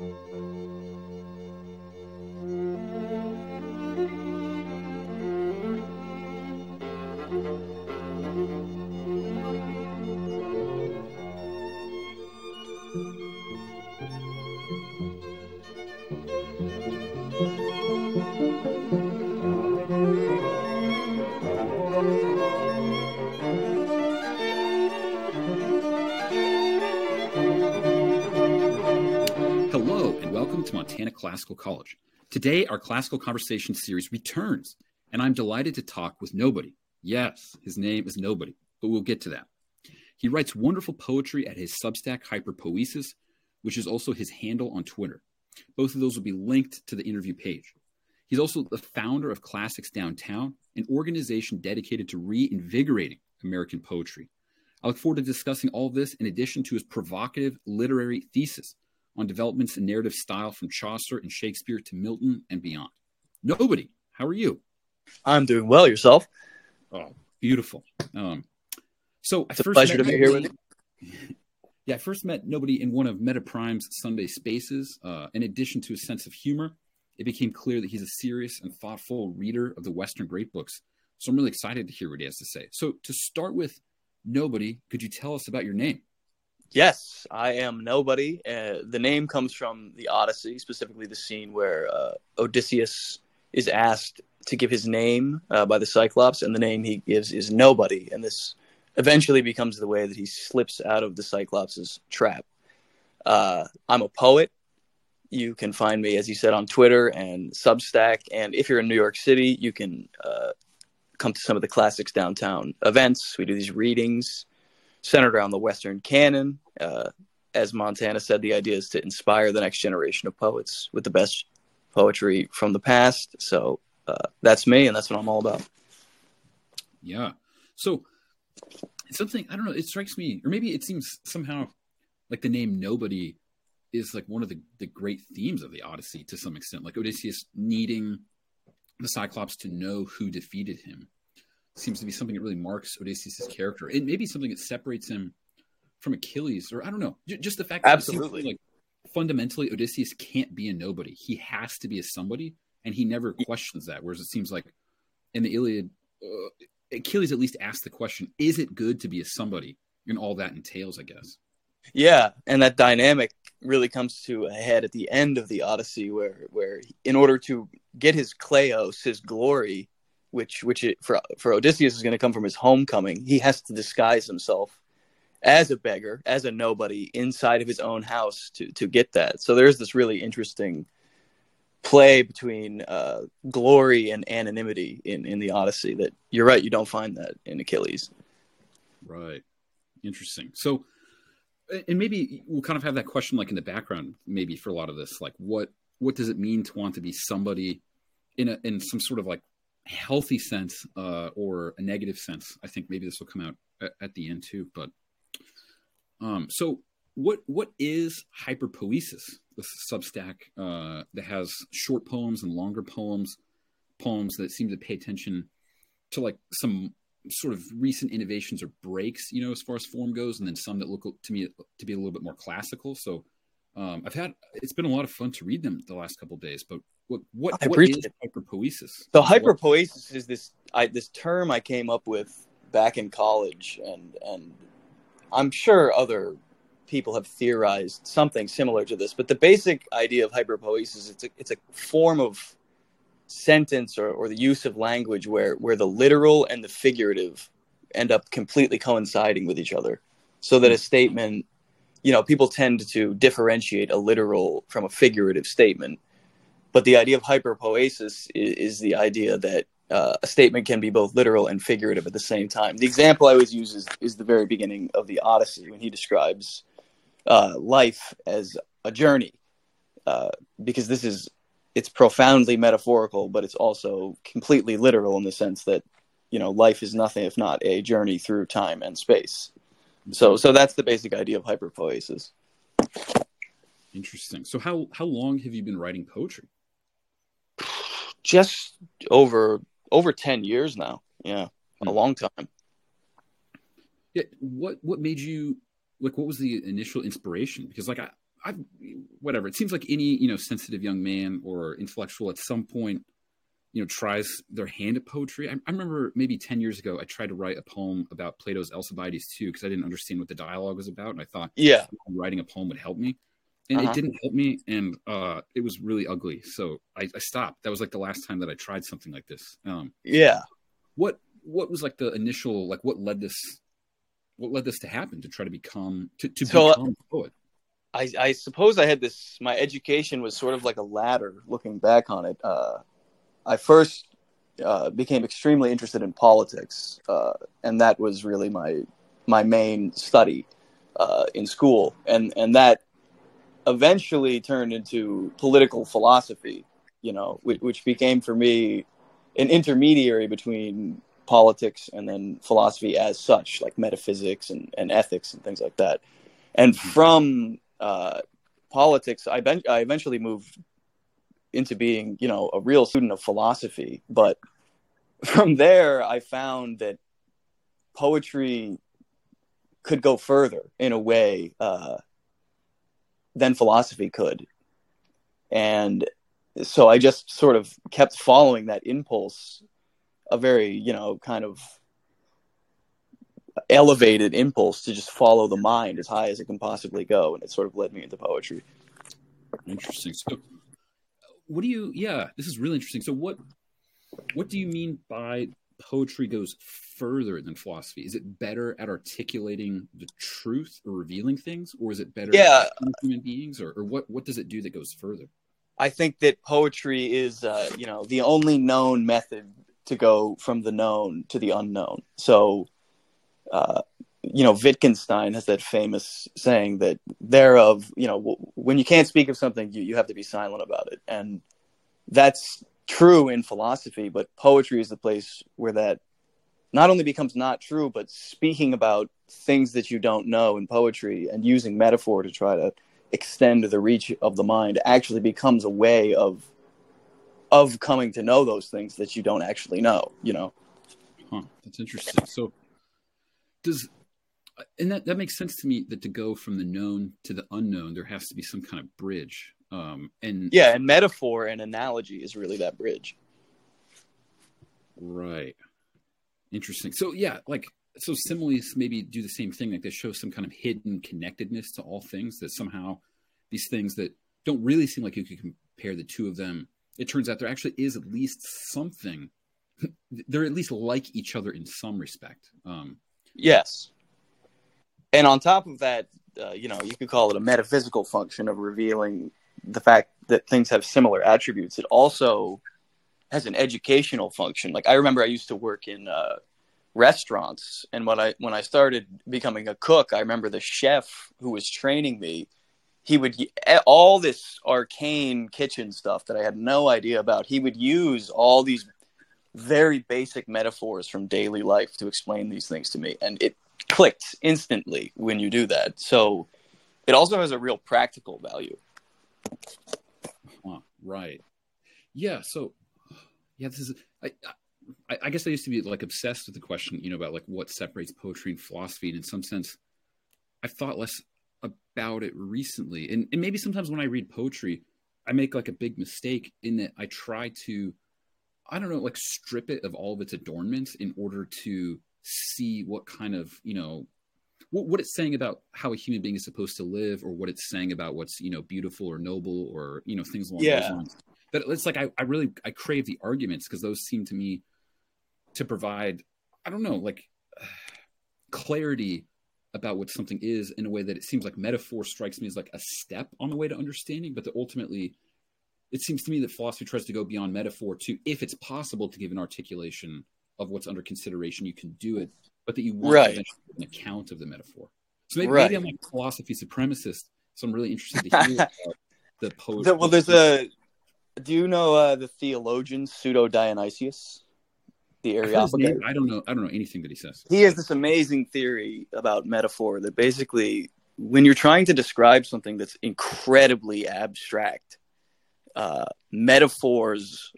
Montana Classical College. Today, our classical conversation series returns, and I'm delighted to talk with nobody. Yes, his name is Nobody, but we'll get to that. He writes wonderful poetry at his Substack Hyperpoesis, which is also his handle on Twitter. Both of those will be linked to the interview page. He's also the founder of Classics Downtown, an organization dedicated to reinvigorating American poetry. I look forward to discussing all this in addition to his provocative literary thesis on developments in narrative style from Chaucer and Shakespeare to Milton and beyond. Nobody, how are you? I'm doing well. Yourself? Oh, beautiful. Um, so it's I first a pleasure to be here with you. Yeah, I first met nobody in one of Meta Prime's Sunday Spaces. Uh, in addition to a sense of humor, it became clear that he's a serious and thoughtful reader of the Western great books. So I'm really excited to hear what he has to say. So to start with, nobody, could you tell us about your name? Yes, I am nobody. Uh, the name comes from the Odyssey, specifically the scene where uh, Odysseus is asked to give his name uh, by the Cyclops, and the name he gives is nobody. And this eventually becomes the way that he slips out of the Cyclops' trap. Uh, I'm a poet. You can find me, as you said, on Twitter and Substack. And if you're in New York City, you can uh, come to some of the classics downtown events. We do these readings centered around the Western canon. Uh, as Montana said, the idea is to inspire the next generation of poets with the best poetry from the past. So uh, that's me, and that's what I'm all about. Yeah. So something I don't know. It strikes me, or maybe it seems somehow like the name Nobody is like one of the the great themes of the Odyssey to some extent. Like Odysseus needing the Cyclops to know who defeated him seems to be something that really marks Odysseus' character. It may be something that separates him from Achilles, or I don't know, just the fact that absolutely like fundamentally Odysseus can't be a nobody. He has to be a somebody, and he never questions that. Whereas it seems like in the Iliad, uh, Achilles at least asks the question: Is it good to be a somebody? And all that entails, I guess. Yeah, and that dynamic really comes to a head at the end of the Odyssey, where where in order to get his kleos, his glory, which which it, for for Odysseus is going to come from his homecoming. He has to disguise himself as a beggar, as a nobody inside of his own house to to get that. So there's this really interesting play between uh, glory and anonymity in in the Odyssey that you're right you don't find that in Achilles. Right. Interesting. So and maybe we'll kind of have that question like in the background maybe for a lot of this like what what does it mean to want to be somebody in a in some sort of like healthy sense uh, or a negative sense. I think maybe this will come out at, the end too. But um, so what what is hyperpoesis? This Substack uh, that has short poems and longer poems, poems that seem to pay attention to like some sort of recent innovations or breaks, you know, as far as form goes, and then some that look to me to be a little bit more classical. So um, I've had it's been a lot of fun to read them the last couple days. But what what, I what is hyperpoesis? So hyperpoesis is this I, this term I came up with back in college, and and I'm sure other people have theorized something similar to this. But the basic idea of hyperpoesis it's a it's a form of sentence or, or the use of language where where the literal and the figurative end up completely coinciding with each other so that a hmm. statement you know, people tend to differentiate a literal from a figurative statement. But the idea of hyperpoesis is, is the idea that uh, a statement can be both literal and figurative at the same time. The example I always use is, is the very beginning of the Odyssey when he describes uh, life as a journey, uh, because this is it's profoundly metaphorical, but it's also completely literal in the sense that you know life is nothing if not a journey through time and space. So so that's the basic idea of hyperpoesis. Interesting. So how how long have you been writing poetry? Just over over 10 years now. Yeah. A hmm. long time. Yeah, what what made you like what was the initial inspiration? Because like I I, whatever. It seems like any you know sensitive young man or intellectual at some point, you know, tries their hand at poetry. I, I remember maybe ten years ago, I tried to write a poem about Plato's Alcibiades too because I didn't understand what the dialogue was about, and I thought, yeah, writing a poem would help me, and uh-huh. it didn't help me, and uh, it was really ugly. So I, I, stopped. That was like the last time that I tried something like this. Um, yeah. What what was like the initial like what led this what led this to happen to try to become to, to so, become a poet? I, I suppose I had this. My education was sort of like a ladder. Looking back on it, uh, I first uh, became extremely interested in politics, uh, and that was really my my main study uh, in school, and and that eventually turned into political philosophy. You know, which, which became for me an intermediary between politics and then philosophy as such, like metaphysics and, and ethics and things like that. And mm-hmm. from uh, politics, I, ben- I eventually moved into being, you know, a real student of philosophy. But from there, I found that poetry could go further in a way uh, than philosophy could. And so I just sort of kept following that impulse, a very, you know, kind of elevated impulse to just follow the mind as high as it can possibly go, and it sort of led me into poetry. Interesting. So, what do you? Yeah, this is really interesting. So, what what do you mean by poetry goes further than philosophy? Is it better at articulating the truth or revealing things, or is it better yeah. human beings, or, or what what does it do that goes further? I think that poetry is, uh, you know, the only known method to go from the known to the unknown. So uh, you know, Wittgenstein has that famous saying that thereof, you know, w- when you can't speak of something, you, you have to be silent about it. And that's true in philosophy, but poetry is the place where that not only becomes not true, but speaking about things that you don't know in poetry and using metaphor to try to extend the reach of the mind actually becomes a way of of coming to know those things that you don't actually know, you know. Huh, that's interesting. So does and that, that makes sense to me that to go from the known to the unknown there has to be some kind of bridge um and yeah and metaphor and analogy is really that bridge. Right. Interesting. So yeah like so similes maybe do the same thing like they show some kind of hidden connectedness to all things that somehow these things that don't really seem like you could compare the two of them it turns out there actually is at least something they're at least like each other in some respect. Um Yes. And on top of that, uh, you know, you could call it a metaphysical function of revealing the fact that things have similar attributes. It also has an educational function. Like I remember I used to work in uh, restaurants, and when I when I started becoming a cook, I remember the chef who was training me. He would all this arcane kitchen stuff that I had no idea about. He would use all these very basic metaphors from daily life to explain these things to me and it clicked instantly when you do that so it also has a real practical value huh, right. Yeah so yeah this is I, I, I guess i used to be like obsessed with the question you know about like what separates poetry and philosophy and in some sense i've thought less about it recently. And, and maybe sometimes when i read poetry i make like a big mistake in that i try to I don't know, like strip it of all of its adornments in order to see what kind of, you know, what, what it's saying about how a human being is supposed to live or what it's saying about what's, you know, beautiful or noble or, you know, things along yeah. those lines. But it's like, I, I really, I crave the arguments because those seem to me to provide, I don't know, like clarity about what something is in a way that it seems like metaphor strikes me as like a step on the way to understanding, but that ultimately it seems to me that philosophy tries to go beyond metaphor to if it's possible to give an articulation of what's under consideration you can do it but that you want right. an account of the metaphor so maybe, right. maybe i'm like philosophy supremacist so i'm really interested to hear about the poet well there's a do you know uh, the theologian pseudo dionysius the Areopagite? I don't know. I don't know anything that he says. He has this amazing theory about metaphor that basically, when you're trying to describe something that's incredibly abstract, uh, metaphors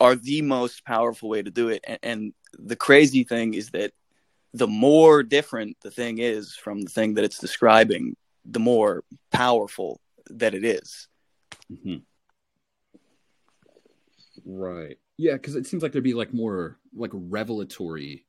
are the most powerful way to do it. And, and, the crazy thing is that the more different the thing is from the thing that it's describing, the more powerful that it is. Mm-hmm. Right. Yeah, because it seems like there'd be like more like revelatory,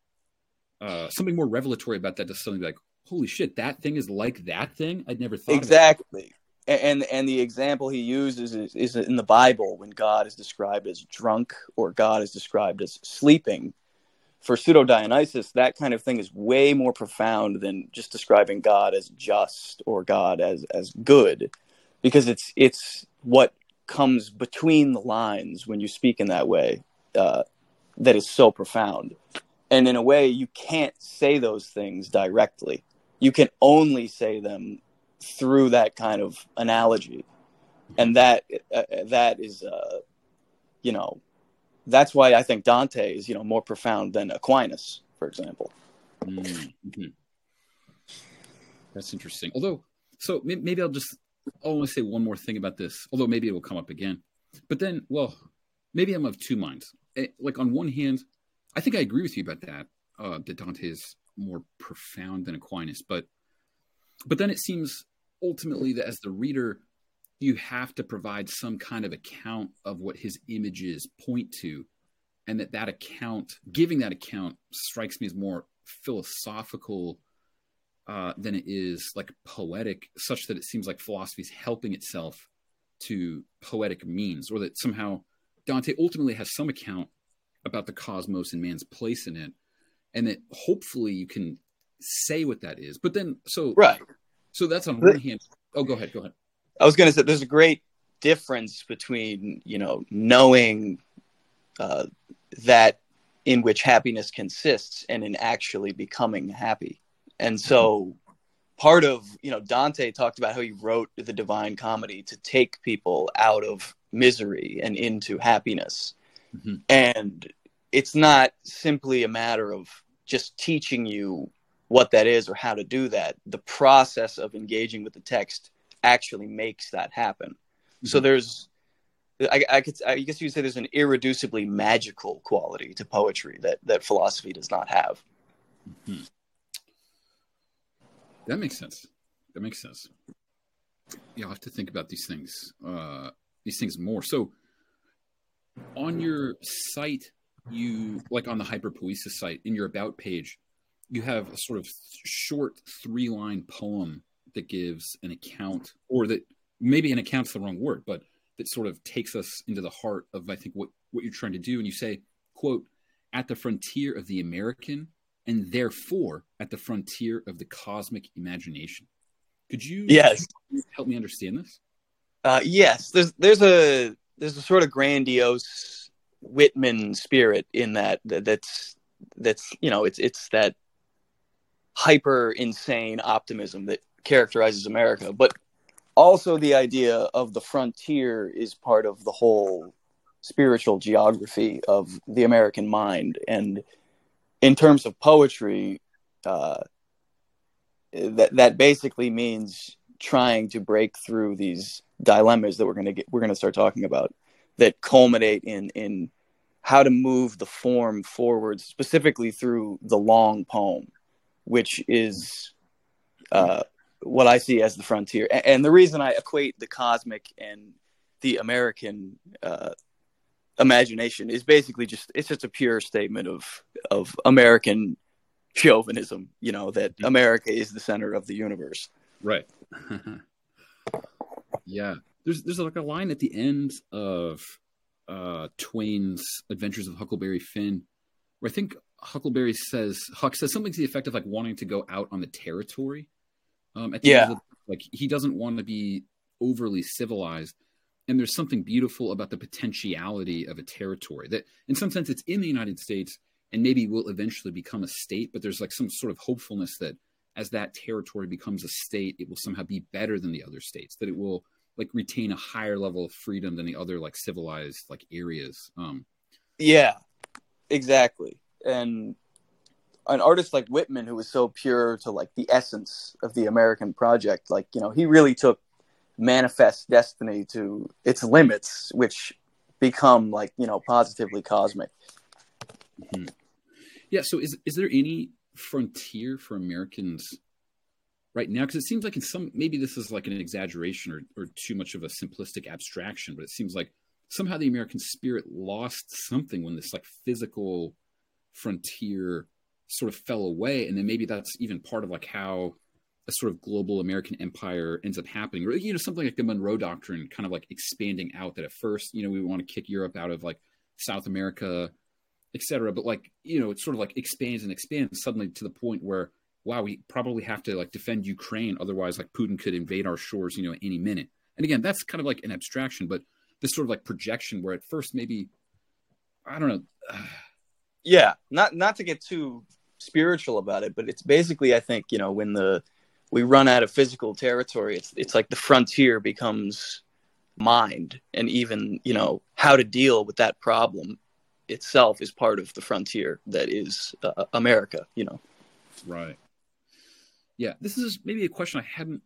uh, something more revelatory about that. Just something like, holy shit, that thing is like that thing. I'd never thought exactly. And and the example he uses is, is in the Bible when God is described as drunk or God is described as sleeping. For pseudo Dionysius, that kind of thing is way more profound than just describing God as just or God as as good, because it's it's what comes between the lines when you speak in that way uh, that is so profound. And in a way, you can't say those things directly. You can only say them through that kind of analogy, and that uh, that is, uh, you know, that's why I think Dante is, you know, more profound than Aquinas, for example. Mm-hmm. That's interesting. Although, so maybe I'll just I want to say one more thing about this, although maybe it will come up again. But then, well, maybe I'm of two minds. Eh, like on one hand, I think I agree with you about that. Uh, that Dante is more profound than Aquinas, but but then it seems ultimately that as the reader, you have to provide some kind of account of what his images point to, and that that account, giving that account, strikes me as more philosophical uh, than it is like poetic, such that it seems like philosophy is helping itself to poetic means, or that somehow Dante ultimately has some account about the cosmos and man's place in it, and that hopefully you can say what that is. But then, so right, so that's on one hand. Oh, go ahead, go ahead. I was going to say there's a great difference between you know knowing uh, that in which happiness consists and in actually becoming happy and so part of, you know, Dante talked about how he wrote the Divine Comedy to take people out of misery and into happiness. Mm-hmm. And it's not simply a matter of just teaching you what that is or how to do that. The process of engaging with the text actually makes that happen. Mm-hmm. So there's I, I, could I guess you could say there's an irreducibly magical quality to poetry that that philosophy does not have. Mm-hmm. That makes sense. That makes sense. Yeah, I'll have to think about these things, uh, these things more. So, on your site, you like on the Hyperpoesis site in your about page, you have a sort of short three line poem that gives an account, or that maybe an account's the wrong word, but that sort of takes us into the heart of I think what what you're trying to do. And you say, "quote At the frontier of the American and therefore at the frontier of the cosmic imagination. Could you yes help me understand this? Uh, yes, there's there's a there's a sort of grandiose Whitman spirit in that, that that's that's you know it's it's that hyper insane optimism that characterizes America, but also the idea of the frontier is part of the whole spiritual geography of the American mind. And in terms of poetry, uh, that that basically means trying to break through these dilemmas that we're going to get we're going to start talking about that culminate in in how to move the form forward specifically through the long poem which is uh, what i see as the frontier and, and, the reason i equate the cosmic and the american uh, imagination is basically just it's just a pure statement of of American chauvinism, you know, that America is the center of the universe. Right. yeah. There's there's like a line at the end of uh Twain's Adventures of Huckleberry Finn where I think Huckleberry says Huck says something to the effect of like wanting to go out on the territory. Um at the yeah. The, like he doesn't want to be overly civilized and there's something beautiful about the potentiality of a territory that in some sense it's in the united states and maybe will eventually become a state but there's like some sort of hopefulness that as that territory becomes a state it will somehow be better than the other states that it will like retain a higher level of freedom than the other like civilized like areas um yeah exactly and an artist like whitman who was so pure to like the essence of the american project like you know he really took manifest destiny to its limits, which become like you know positively cosmic. Mm-hmm. Yeah. So is is there any frontier for Americans right now because it seems like in some maybe this is like an exaggeration or, or too much of a simplistic abstraction but it seems like somehow the american spirit lost something when this like physical frontier sort of fell away and then maybe that's even part of like how a sort of global american empire ends up happening or you know something like the monroe doctrine kind of like expanding out that at first you know we want to kick europe out of like south america etc but like you know it sort of like expands and expands suddenly to the point where wow, we probably have to like defend Ukraine, otherwise like Putin could invade our shores, you know, any minute. And again, that's kind of like an abstraction, but this sort of like projection where at first maybe I don't know. Yeah, not not to get too spiritual about it, but it's basically I think you know when the we run out of physical territory, it's it's like the frontier becomes mind, and even you know how to deal with that problem itself is part of the frontier that is uh, America. You know, right. Yeah, this is maybe a question I hadn't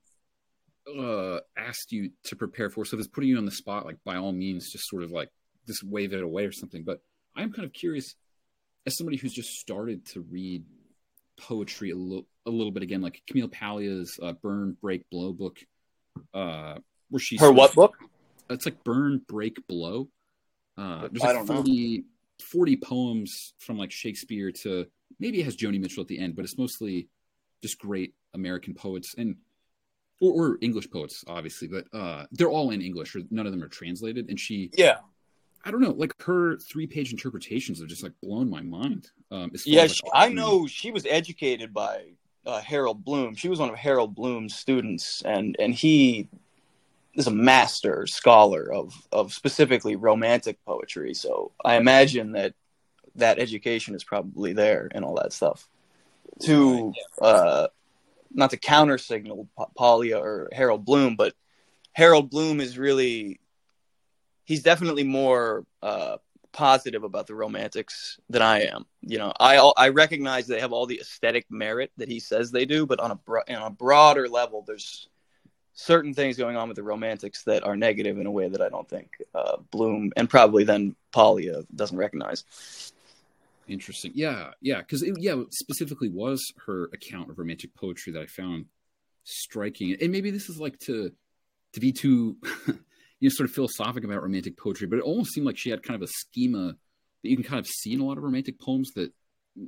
uh, asked you to prepare for. So if it's putting you on the spot, like by all means, just sort of like just wave it away or something. But I'm kind of curious, as somebody who's just started to read poetry a little, a little bit again, like Camille Paglia's uh, "Burn, Break, Blow" book, uh, where she's her what book? It's like "Burn, Break, Blow." Uh, there's like 40, 40 poems from like Shakespeare to maybe it has Joni Mitchell at the end, but it's mostly just great American poets and or, or, English poets, obviously, but uh, they're all in English, or none of them are translated. And she, yeah, I don't know, like her three page interpretations have just like blown my mind. Um, yeah, as, like, I know she was educated by uh, Harold Bloom. She was one of Harold Bloom's students, and and he is a master scholar of of specifically romantic poetry. So I imagine that that education is probably there and all that stuff to uh, not to counter signal Paglia or Harold Bloom, but Harold Bloom is really he's definitely more uh, positive about the romantics than I am. You know, I I recognize they have all the aesthetic merit that he says they do, but on a bro- on a broader level, there's certain things going on with the romantics that are negative in a way that I don't think uh, Bloom and probably then Paglia doesn't recognize. Interesting. Yeah, yeah, because yeah, specifically was her account of romantic poetry that I found striking, and maybe this is like to to be too you know sort of philosophic about romantic poetry, but it almost seemed like she had kind of a schema that you can kind of see in a lot of romantic poems that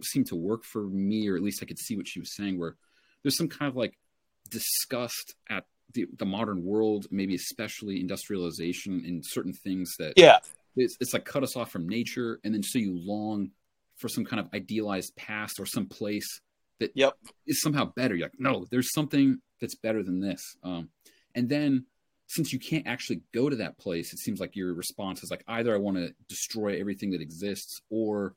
seemed to work for me, or at least I could see what she was saying. Where there's some kind of like disgust at the, the modern world, maybe especially industrialization and certain things that yeah, it's, it's like cut us off from nature, and then so you long for some kind of idealized past or some place that yep. is somehow better. You're like, no, there's something that's better than this. Um, and then since you can't actually go to that place, it seems like your response is like either I want to destroy everything that exists or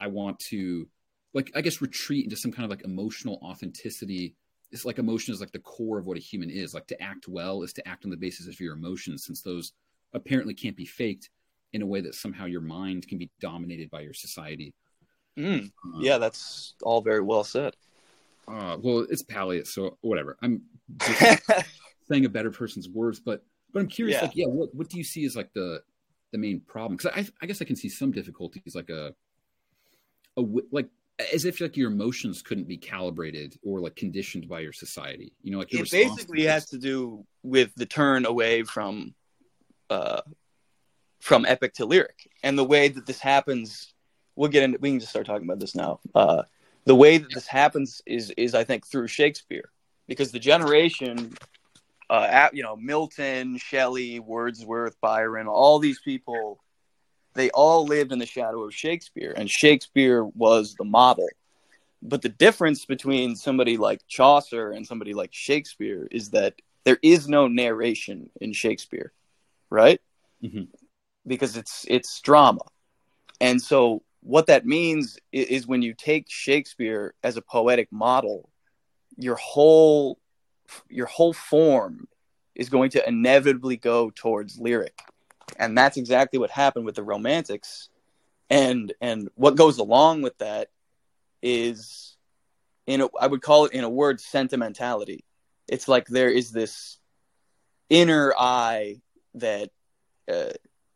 I want to like I guess retreat into some kind of like emotional authenticity. It's like emotion is like the core of what a human is. Like to act well is to act on the basis of your emotions, since those apparently can't be faked in a way that somehow your mind can be dominated by your society. Mm. Uh, yeah, that's all very well said. Uh, well, it's Paglia, so whatever. I'm saying a better person's words, but but I'm curious, yeah. like, yeah, what what do you see as like the the main problem? Because I I guess I can see some difficulties, like a a like as if like your emotions couldn't be calibrated or like conditioned by your society. You know, like it basically has to do with the turn away from uh from epic to lyric, and the way that this happens we'll get into we can just start talking about this now. Uh, the way that this happens is is I think through Shakespeare because the generation uh, you know Milton, Shelley, Wordsworth, Byron, all these people they all lived in the shadow of Shakespeare and Shakespeare was the model. But the difference between somebody like Chaucer and somebody like Shakespeare is that there is no narration in Shakespeare, right? Mm-hmm. Because it's it's drama. And so what that means is when you take Shakespeare as a poetic model, your whole your whole form is going to inevitably go towards lyric. And that's exactly what happened with the romantics. And and what goes along with that is in a, I would call it in a word sentimentality. It's like there is this inner eye that uh,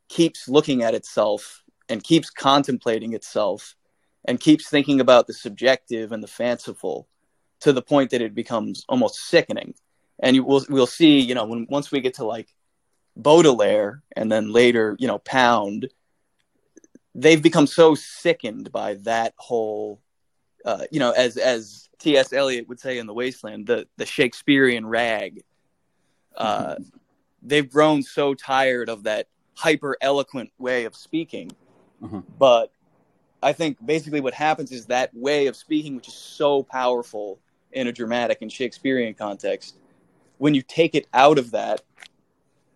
keeps looking at itself and keeps contemplating itself and keeps thinking about the subjective and the fanciful to the point that it becomes almost sickening. And you will we'll see, you know, when once we get to like Baudelaire and then later, you know, Pound, they've become so sickened by that whole, uh, you know, as as T.S. Eliot would say in The Wasteland, the the Shakespearean rag. Uh, they've grown so tired of that hyper eloquent way of speaking. Uh-huh. But I think basically what happens is that way of speaking, which is so powerful in a dramatic and Shakespearean context, when you take it out of that,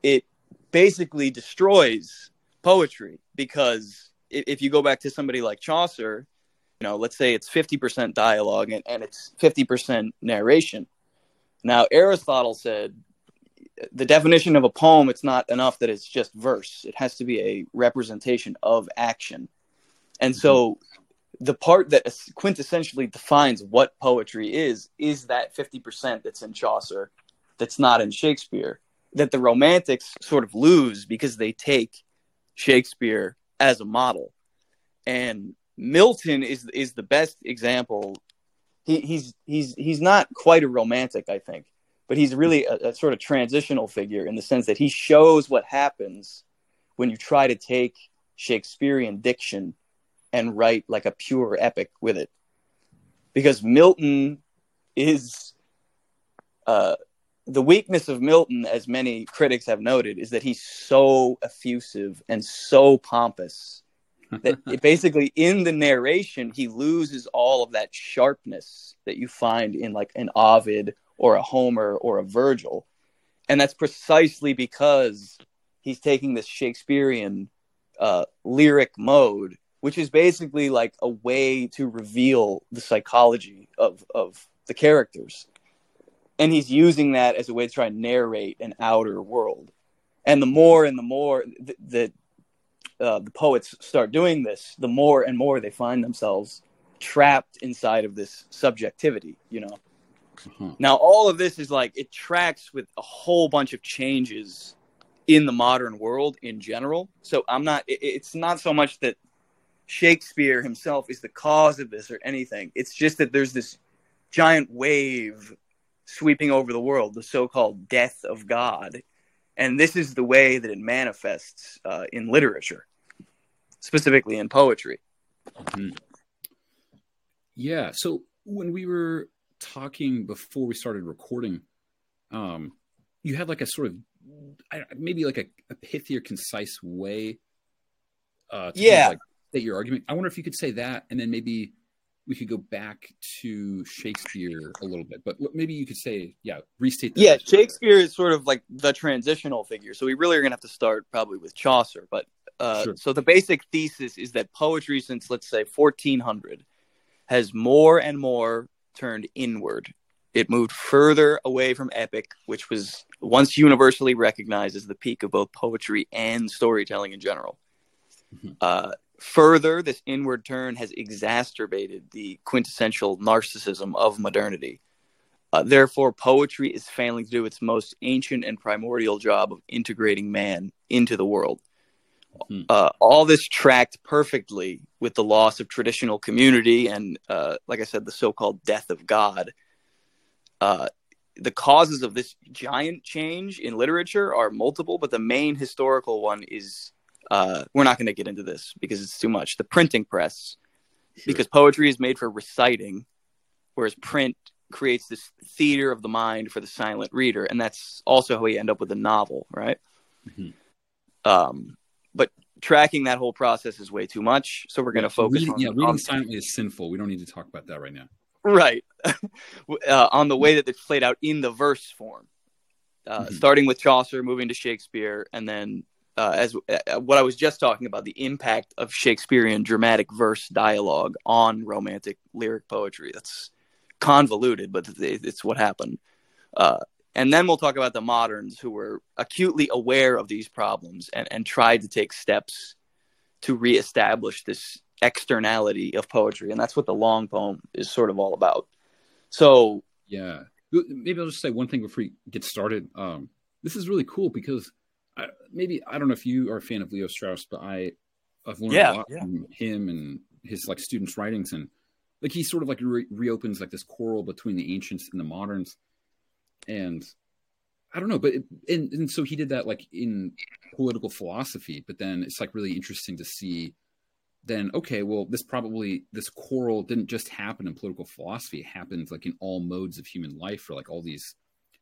it basically destroys poetry because if you go back to somebody like Chaucer, you know, let's say it's 50% dialogue and, and it's 50% narration. Now, Aristotle said the definition of a poem, it's not enough that it's just verse. It has to be a representation of action. And so mm-hmm. The part that quintessentially defines what poetry is, is that 50% that's in Chaucer, that's not in Shakespeare, that the romantics sort of lose because they take Shakespeare as a model. And Milton is is the best example. He, he's he's he's not quite a romantic, I think, but he's really a, a sort of transitional figure in the sense that he shows what happens when you try to take Shakespearean diction and write like a pure epic with it. Because Milton is uh, the weakness of Milton, as many critics have noted, is that he's so effusive and so pompous that it basically in the narration he loses all of that sharpness that you find in like an Ovid or a Homer or a Virgil. And that's precisely because he's taking this Shakespearean uh, lyric mode, which is basically like a way to reveal the psychology of, of the characters. And he's using that as a way to try and narrate an outer world. And the more and the more that uh, the poets start doing this, the more and more they find themselves trapped inside of this subjectivity, you know. Mm-hmm. Now, all of this is like it tracks with a whole bunch of changes in the modern world in general. So I'm not, it, it's not so much that Shakespeare himself is the cause of this or anything. It's just that there's this giant wave sweeping over the world, the so called death of God. And this is the way that it manifests uh, in literature, specifically in poetry. Mm-hmm. Yeah. So when we were talking before we started recording, um, you had like a sort of maybe like a, a pithy or concise way. Uh, yeah. Like, state your argument. I wonder if you could say that, and then maybe we could go back to Shakespeare a little bit, but maybe you could say, yeah, restate. That yeah, Shakespeare is sort of like the transitional figure, so we really are going to have to start probably with Chaucer. But uh, sure. so the basic thesis is that poetry, since let's say 1400, has more and more turned inward. It moved further away from epic, which was once universally recognized as the peak of both poetry and storytelling in general. Mm-hmm. Uh, further, this inward turn has exacerbated the quintessential narcissism of modernity. Uh, therefore, poetry is failing to do its most ancient and primordial job of integrating man into the world. Hmm. Uh, all this tracked perfectly with the loss of traditional community and, uh, like I said, the so-called death of God. Uh, the causes of this giant change in literature are multiple, but the main historical one is uh, we're not going to get into this because it's too much. The printing press, sure. because poetry is made for reciting, whereas print creates this theater of the mind for the silent reader, and that's also how we end up with a novel, right? Mm-hmm. Um, but tracking that whole process is way too much. So we're going to focus. Reading, on, yeah, reading silently is sinful. We don't need to talk about that right now. Right, uh, on the way that it's played out in the verse form, uh, mm-hmm. starting with Chaucer, moving to Shakespeare, and then uh, as uh, what I was just talking about, the impact of Shakespearean dramatic verse dialogue on romantic lyric poetry. That's convoluted, but it's what happened. Uh, and then we'll talk about the moderns who were acutely aware of these problems and, and tried to take steps to reestablish this externality of poetry. And that's what the long poem is sort of all about. So, yeah, maybe I'll just say one thing before we get started. Um, this is really cool because I, maybe I don't know if you are a fan of Leo Strauss, but I I've learned yeah, a lot yeah. from him and his like students' writings. And like he sort of like re- reopens like this quarrel between the ancients and the moderns, and I don't know, but it, and and so he did that like in political philosophy, but then it's like really interesting to see. Then okay, well, this probably this quarrel didn't just happen in political philosophy; it happened like in all modes of human life, or like all these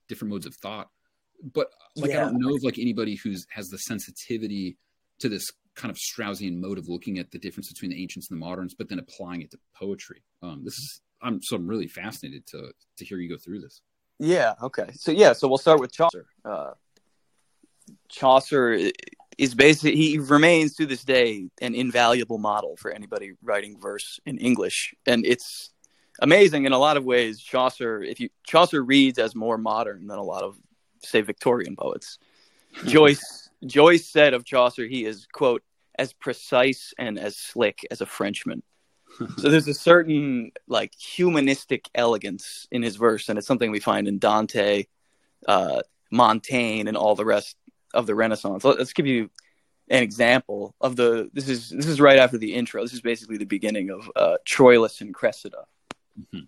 different modes of thought. But like yeah. I don't know of like anybody who's has the sensitivity to this kind of Straussian mode of looking at the difference between the ancients and the moderns, but then applying it to poetry. Um, this is I'm so I'm really fascinated to to hear you go through this. Yeah. Okay. So yeah. So we'll start with Chaucer. Uh, Chaucer is basically he remains to this day an invaluable model for anybody writing verse in English, and it's amazing in a lot of ways. Chaucer, if you Chaucer reads as more modern than a lot of say Victorian poets. Joyce Joyce said of Chaucer, he is quote as precise and as slick as a Frenchman. so there's a certain like humanistic elegance in his verse, and it's something we find in Dante, uh, Montaigne, and all the rest of the Renaissance. Let's give you an example of the. This is this is right after the intro. This is basically the beginning of uh, Troilus and Cressida. Mm-hmm.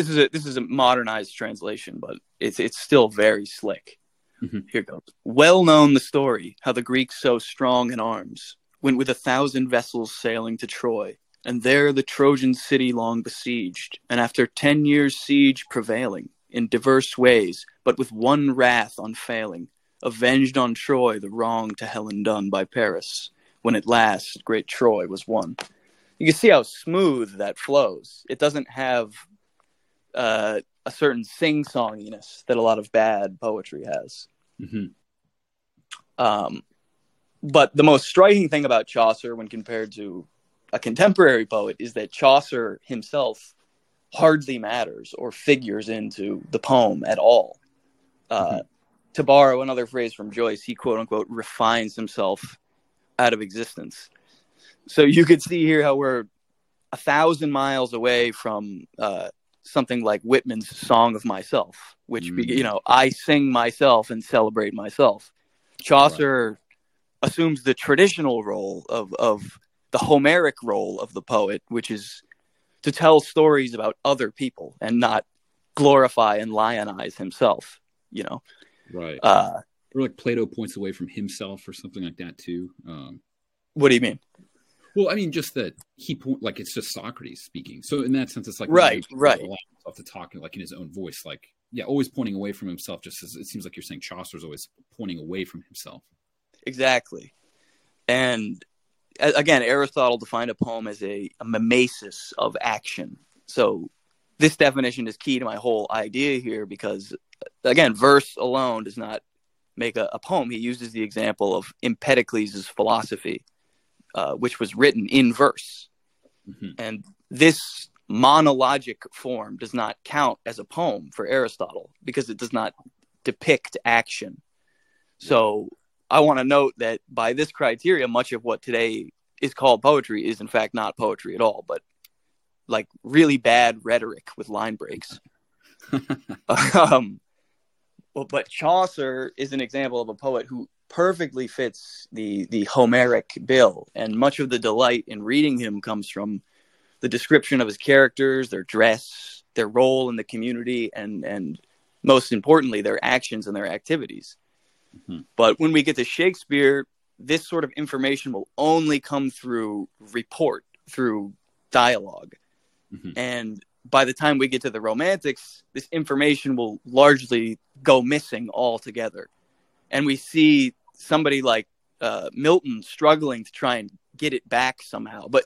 This is a this is a modernized translation, but it's it's still very slick. Mm-hmm. Here goes. Well known the story how the Greeks so strong in arms went with a thousand vessels sailing to Troy and there the Trojan city long besieged, and after ten years' siege prevailing, in diverse ways, but with one wrath unfailing, avenged on Troy the wrong to Helen done by Paris, when at last great Troy was won. You can see how smooth that flows. It doesn't have uh, a certain sing-songiness that a lot of bad poetry has. Mm-hmm. Um, but the most striking thing about Chaucer, when compared to a contemporary poet is that Chaucer himself hardly matters or figures into the poem at all. Uh, mm-hmm. To borrow another phrase from Joyce, he quote unquote refines himself out of existence. So you could see here how we're a thousand miles away from uh, something like Whitman's "Song of Myself," which mm. you know I sing myself and celebrate myself. Chaucer right. assumes the traditional role of of the Homeric role of the poet, which is to tell stories about other people and not glorify and lionize himself. You know, right? Uh, or like Plato points away from himself or something like that too. Um, what do you mean? Well, I mean, just that he point like it's just Socrates speaking. So in that sense, it's like right, right. Off to talking like in his own voice, like yeah, always pointing away from himself. Just as it seems like you're saying, Chaucer's always pointing away from himself. Exactly, and again, Aristotle defined a poem as a, a mimesis of action. So this definition is key to my whole idea here because, again, verse alone does not make a, a poem. He uses the example of Empedocles' philosophy, uh, which was written in verse. Mm-hmm. And this monologic form does not count as a poem for Aristotle because it does not depict action. So I want to note that by this criteria, much of what today is called poetry is in fact not poetry at all, but like really bad rhetoric with line breaks. um, but Chaucer is an example of a poet who perfectly fits the the Homeric bill, and much of the delight in reading him comes from the description of his characters, their dress, their role in the community, and and most importantly, their actions and their activities. Mm-hmm. But when we get to Shakespeare, this sort of information will only come through report, through dialog mm-hmm. And by the time we get to the romantics, this information will largely go missing altogether. And we see somebody like uh, Milton struggling to try and get it back somehow, but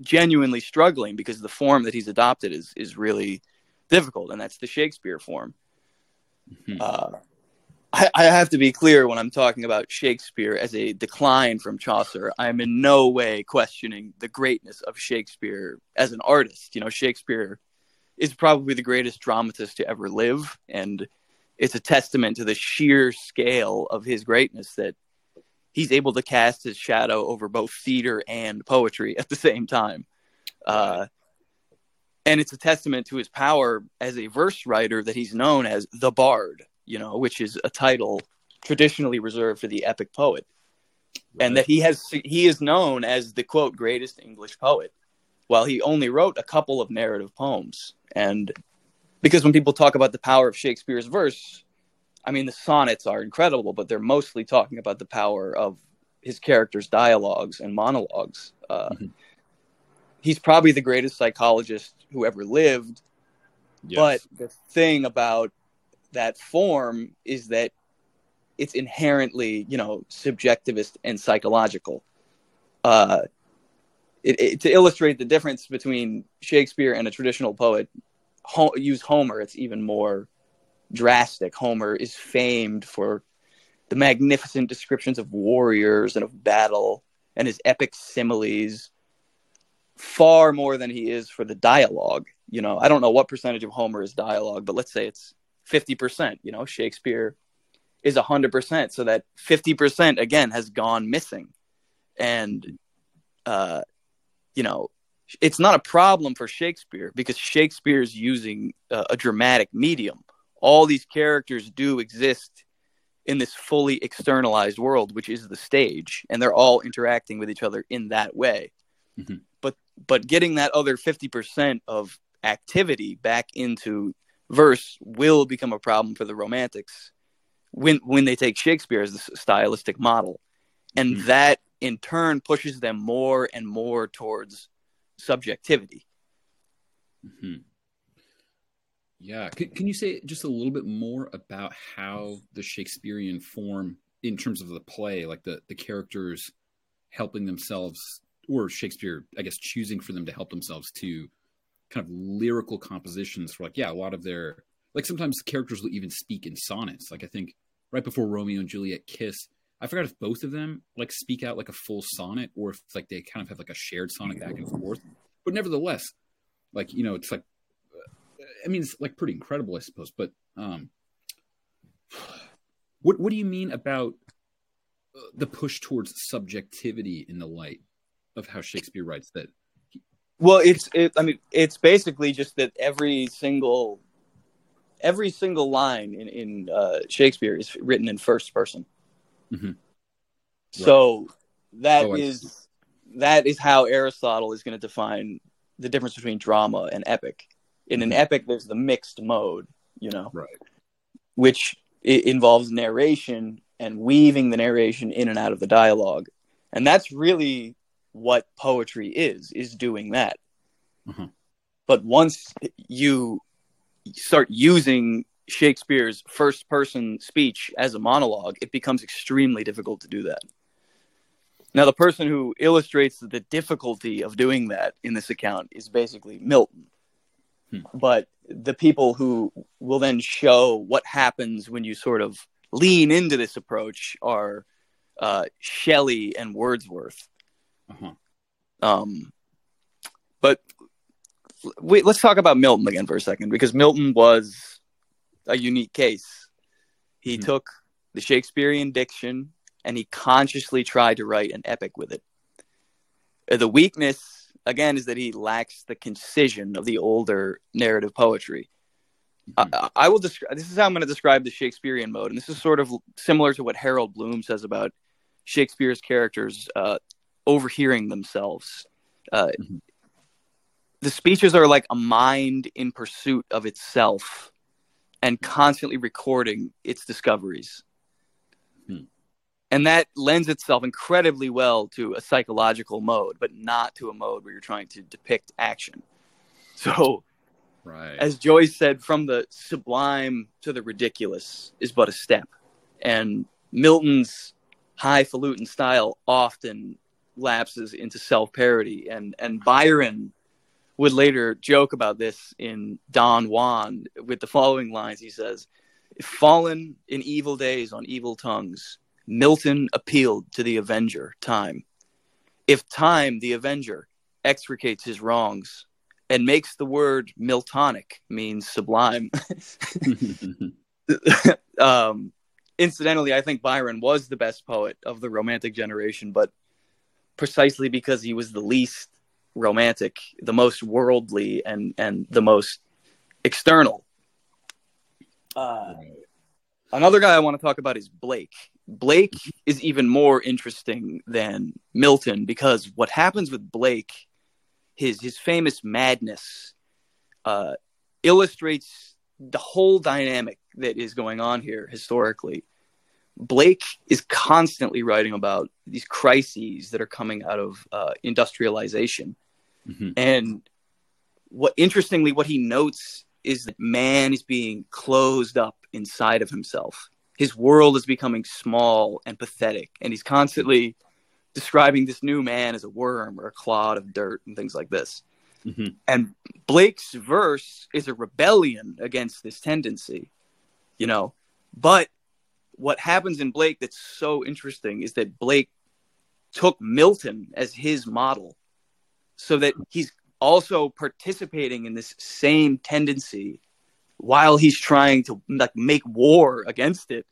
genuinely struggling because the form that he's adopted is is really difficult, and that's the Shakespeare form. Mm-hmm. Uh, I, I have to be clear when I'm talking about Shakespeare as a decline from Chaucer. I am in no way questioning the greatness of Shakespeare as an artist. You know, Shakespeare is probably the greatest dramatist to ever live, and it's a testament to the sheer scale of his greatness that he's able to cast his shadow over both theater and poetry at the same time. Uh, and it's a testament to his power as a verse writer that he's known as the bard you know, which is a title traditionally reserved for the epic poet. Right. And that he has he is known as the quote greatest English poet. while he only wrote a couple of narrative poems. And because when people talk about the power of Shakespeare's verse, I mean, the sonnets are incredible, but they're mostly talking about the power of his characters' dialogues and monologues. Uh, mm-hmm. He's probably the greatest psychologist who ever lived. Yes. But the thing about that form is that it's inherently, you know, subjectivist and psychological. Uh, it, it, to illustrate the difference between Shakespeare and a traditional poet, ho- use Homer. It's even more drastic. Homer is famed for the magnificent descriptions of warriors and of battle and his epic similes far more than he is for the dialogue. You know, I don't know what percentage of Homer is dialogue, but let's say it's 50%. You know, Shakespeare is 100%. So that 50% again has gone missing. And, uh, you know, it's not a problem for Shakespeare because Shakespeare is using uh, a dramatic medium. All these characters do exist in this fully externalized world, which is the stage, and they're all interacting with each other in that way. Mm-hmm. But but getting that other fifty percent of activity back into verse will become a problem for the Romantics when when they take Shakespeare as the stylistic model, and mm-hmm. that in turn pushes them more and more towards subjectivity. Mm-hmm. Yeah, can, can you say just a little bit more about how the Shakespearean form, in terms of the play, like the the characters helping themselves, or Shakespeare, I guess, choosing for them to help themselves to kind of lyrical compositions for like yeah a lot of their like sometimes characters will even speak in sonnets like i think right before romeo and juliet kiss i forgot if both of them like speak out like a full sonnet or if like they kind of have like a shared sonnet back and forth but nevertheless like you know it's like i mean it's like pretty incredible i suppose but um what what do you mean about uh, the push towards subjectivity in the light of how shakespeare writes that well, it's it, I mean, it's basically just that every single every single line in in uh, Shakespeare is written in first person. Mm-hmm. So right. that oh, is that is how Aristotle is going to define the difference between drama and epic. In an mm-hmm. epic, there's the mixed mode, you know, right, which involves narration and weaving the narration in and out of the dialogue, and that's really what poetry is is doing that mm-hmm. but once you start using shakespeare's first person speech as a monologue it becomes extremely difficult to do that now the person who illustrates the difficulty of doing that in this account is basically milton hmm. but the people who will then show what happens when you sort of lean into this approach are uh, Shelley and Wordsworth. Uh-huh. Um, but wait, let's talk about Milton again for a second because Milton was a unique case. He mm-hmm. took the Shakespearean diction and he consciously tried to write an epic with it. Uh, the weakness, again, is that he lacks the concision of the older narrative poetry. Mm-hmm. I, I will describe. This is how I'm going to describe the Shakespearean mode, and this is sort of similar to what Harold Bloom says about Shakespeare's characters uh, overhearing themselves. Uh, mm-hmm. The speeches are like a mind in pursuit of itself and constantly recording its discoveries. And that lends itself incredibly well to a psychological mode, but not to a mode where you're trying to depict action. So, right. as Joyce said, from the sublime to the ridiculous is but a step. And Milton's highfalutin style often lapses into self parody, and and Byron would later joke about this in Don Juan with the following lines. He says, "Fallen in evil days on evil tongues, Milton appealed to the Avenger, Time. If Time, the Avenger, extricates his wrongs." And makes the word Miltonic means sublime. um, incidentally, I think Byron was the best poet of the Romantic generation, but precisely because he was the least romantic, the most worldly, and and the most external. Uh, another guy I want to talk about is Blake. Blake is even more interesting than Milton because what happens with Blake his his famous madness uh, illustrates the whole dynamic that is going on here historically. Blake is constantly writing about these crises that are coming out of uh, industrialization, mm-hmm. and what interestingly, what he notes is that man is being closed up inside of himself. His world is becoming small and pathetic, and he's constantly describing this new man as a worm or a clod of dirt and things like this. Mm-hmm. And Blake's verse is a rebellion against this tendency, you know. But what happens in Blake that's so interesting is that Blake took Milton as his model so that he's also participating in this same tendency while he's trying to like make war against it.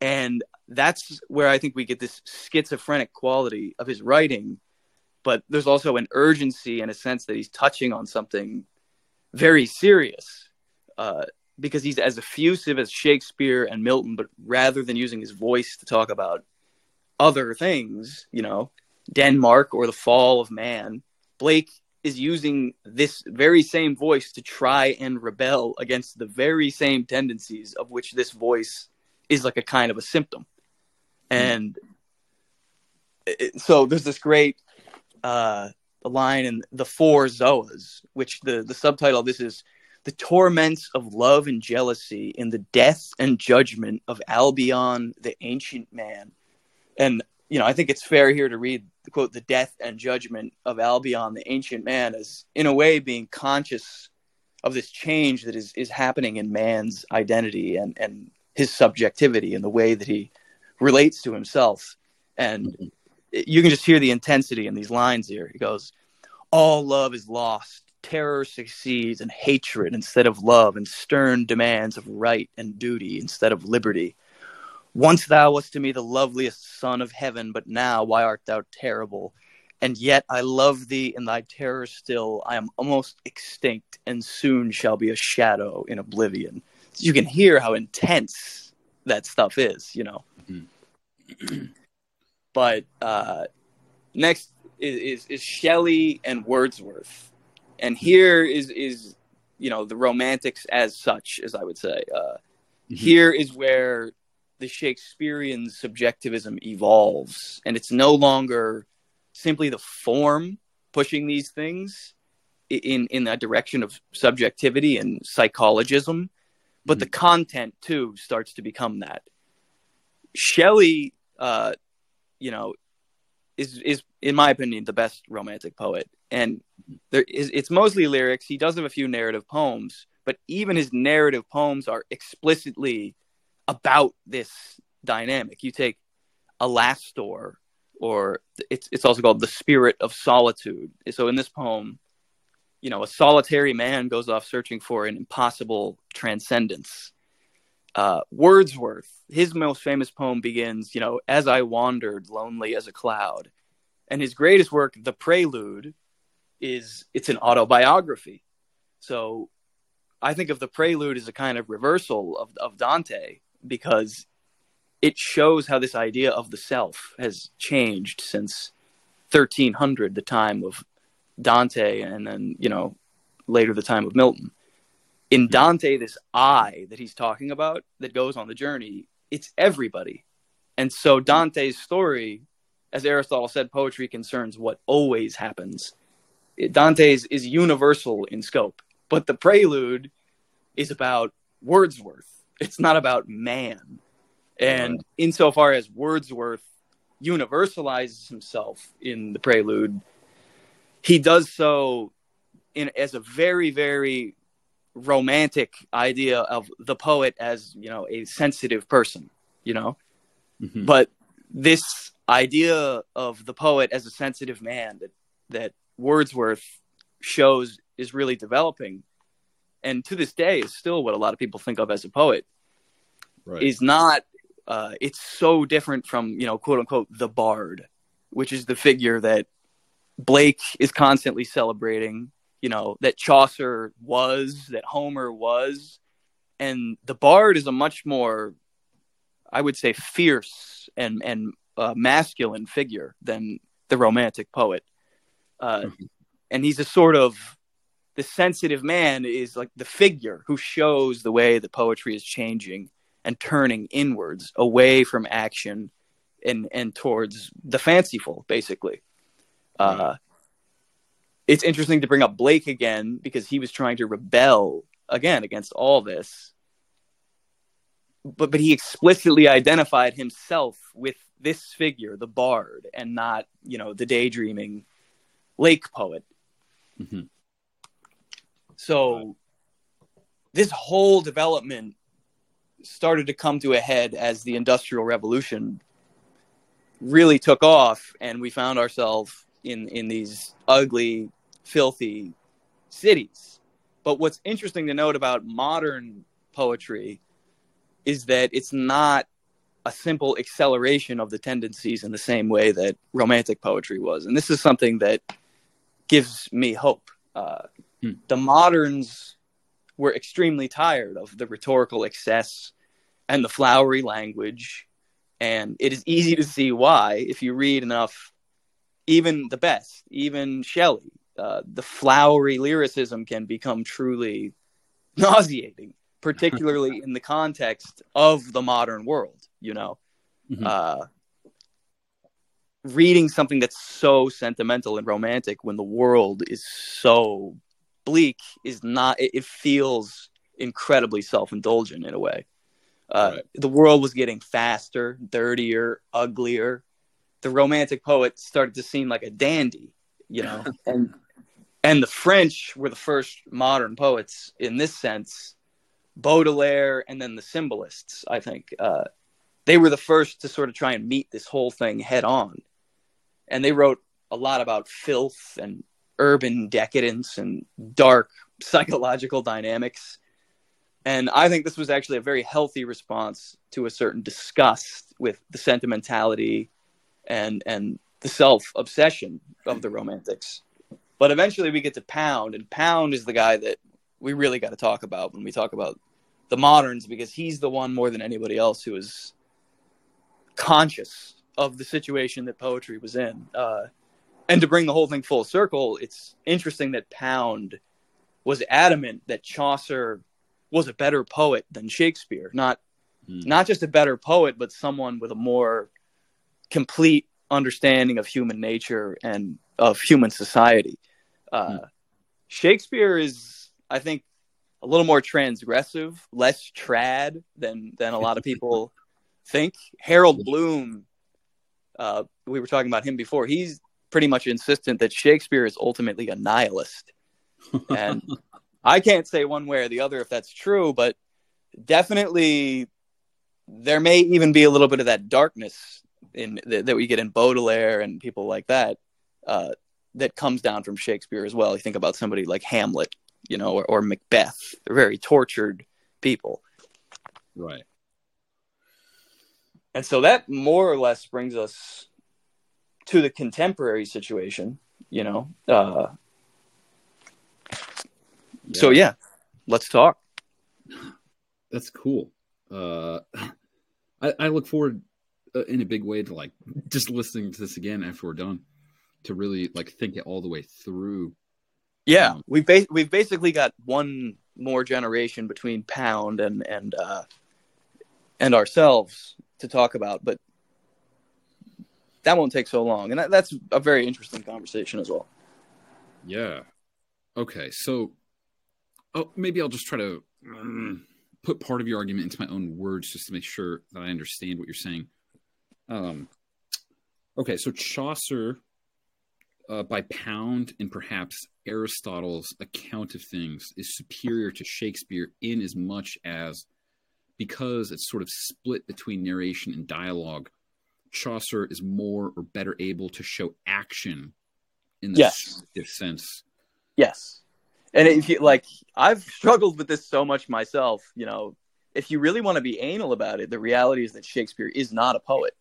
And that's where i think we get this schizophrenic quality of his writing. But there's also an urgency and a sense that he's touching on something very serious uh, because he's as effusive as shakespeare and milton but rather than using his voice to talk about other things you know denmark or the fall of man blake is using this very same voice to try and rebel against the very same tendencies of which this voice is like a kind of a symptom. And it, so there's this great uh, line in the four Zoas, which the, the subtitle of this is the torments of love and jealousy in the death and judgment of Albion, the ancient man. And, you know, I think it's fair here to read quote the death and judgment of Albion, the ancient man, as in a way being conscious of this change that is is happening in man's identity and and his subjectivity and the way that he relates to himself. And mm-hmm. you can just hear the intensity in these lines here. He goes, "All love is lost." Terror succeeds and hatred instead of love, and stern demands of right and duty instead of liberty once thou wast to me the loveliest son of heaven, but now why art thou terrible? And yet I love thee in thy terror still. I am almost extinct, and soon shall be a shadow in oblivion. You can hear how intense that stuff is, you know. Mm-hmm. but uh, next is, is, is Shelley and Wordsworth, and here is is you know the romantics as such, as I would say. Uh, mm-hmm. Here is where the Shakespearean subjectivism evolves, and it's no longer simply the form pushing these things in in that direction of subjectivity and psychologism, but mm-hmm. the content too starts to become that. Shelley, uh, you know, is is in my opinion the best romantic poet, and there is it's mostly lyrics. He does have a few narrative poems, but even his narrative poems are explicitly about this dynamic. You take Alastor, or it's it's also called the spirit of solitude. So in this poem, you know, a solitary man goes off searching for an impossible transcendence. Uh, Wordsworth, his most famous poem begins, you know, as I wandered lonely as a cloud, and his greatest work, The Prelude, is it's an autobiography. So I think of the Prelude as a kind of reversal of of Dante, because it shows how this idea of the self has changed since 1300 the time of dante and then you know later the time of milton. In mm-hmm. dante this i that he's talking about that goes on the journey it's everybody. And so dante's story as aristotle said poetry concerns what always happens. Dante's is universal in scope but the prelude is about wordsworth it's not about man. And insofar as Wordsworth universalizes himself in the prelude, he does so in as a very, very romantic idea of the poet as, you know, a sensitive person, you know? Mm-hmm. But this idea of the poet as a sensitive man that that Wordsworth shows is really developing and to this day is still what a lot of people think of as a poet right. is not uh, it's so different from you know quote unquote the bard which is the figure that blake is constantly celebrating you know that chaucer was that homer was and the bard is a much more i would say fierce and and uh, masculine figure than the romantic poet uh, mm-hmm. and he's a sort of the sensitive man is like the figure who shows the way the poetry is changing and turning inwards away from action and and towards the fanciful basically. Uh, it's interesting to bring up blake again because he was trying to rebel again against all this but but he explicitly identified himself with this figure the bard and not you know the daydreaming lake poet. Mm-hmm. So this whole development started to come to a head as the industrial revolution really took off and we found ourselves in in these ugly filthy cities. But what's interesting to note about modern poetry is that it's not a simple acceleration of the tendencies in the same way that romantic poetry was. And this is something that gives me hope uh, hmm. the moderns were extremely tired of the rhetorical excess and the flowery language. And it is easy to see why if you read enough, even the best, even Shelley, uh, the flowery lyricism can become truly nauseating, particularly in the context of the modern world, you know. Mm-hmm. Uh, reading something that's so sentimental and romantic when the world is so bleak is not it, it feels incredibly self-indulgent in a way uh, right. The world was getting faster, dirtier, uglier. The romantic poet started to seem like a dandy, you know, and and the French were the first modern poets in this sense. Baudelaire and then the symbolists, I think, uh, they were the first to sort of try and meet this whole thing head on, and they wrote a lot about filth and urban decadence and dark psychological dynamics and I think this was actually a very healthy response to a certain disgust with the sentimentality and and the self obsession of the romantics. But eventually we get to Pound, and Pound is the guy that we really got to talk about when we talk about the moderns because he's the one more than anybody else who is conscious of the situation that poetry was in. Uh, and to bring the whole thing full circle, it's interesting that Pound was adamant that Chaucer was a better poet than Shakespeare. Not mm. not just a better poet, but someone with a more complete understanding of human nature and of human society. Uh, mm. Shakespeare is, I think, a little more transgressive, less trad than than a lot of people think. Harold Bloom, uh, we were talking about him before. He's pretty much insistent that Shakespeare is ultimately a nihilist, and I can't say one way or the other if that's true, but definitely there may even be a little bit of that darkness in that we get in Baudelaire and people like that uh, that comes down from Shakespeare as well. You think about somebody like Hamlet, you know, or, or Macbeth. They're very tortured people, right? And so that more or less brings us to the contemporary situation. You know, uh, so yeah, let's talk. That's cool. Uh, I, I look forward uh, in a big way to like just listening to this again after we're done to really like think it all the way through. Yeah, um, we've ba- we've basically got one more generation between Pound and and uh, and ourselves to talk about, but that won't take so long, and that, that's a very interesting conversation as well. Yeah. Okay, so oh, maybe I'll just try to um, put part of your argument into my own words just to make sure that I understand what you're saying. Um, okay, so Chaucer, uh, by Pound and perhaps Aristotle's account of things, is superior to Shakespeare in as much as because it's sort of split between narration and dialogue. Chaucer is more or better able to show action in the yes. sense. Yes and if you like i've struggled with this so much myself you know if you really want to be anal about it the reality is that shakespeare is not a poet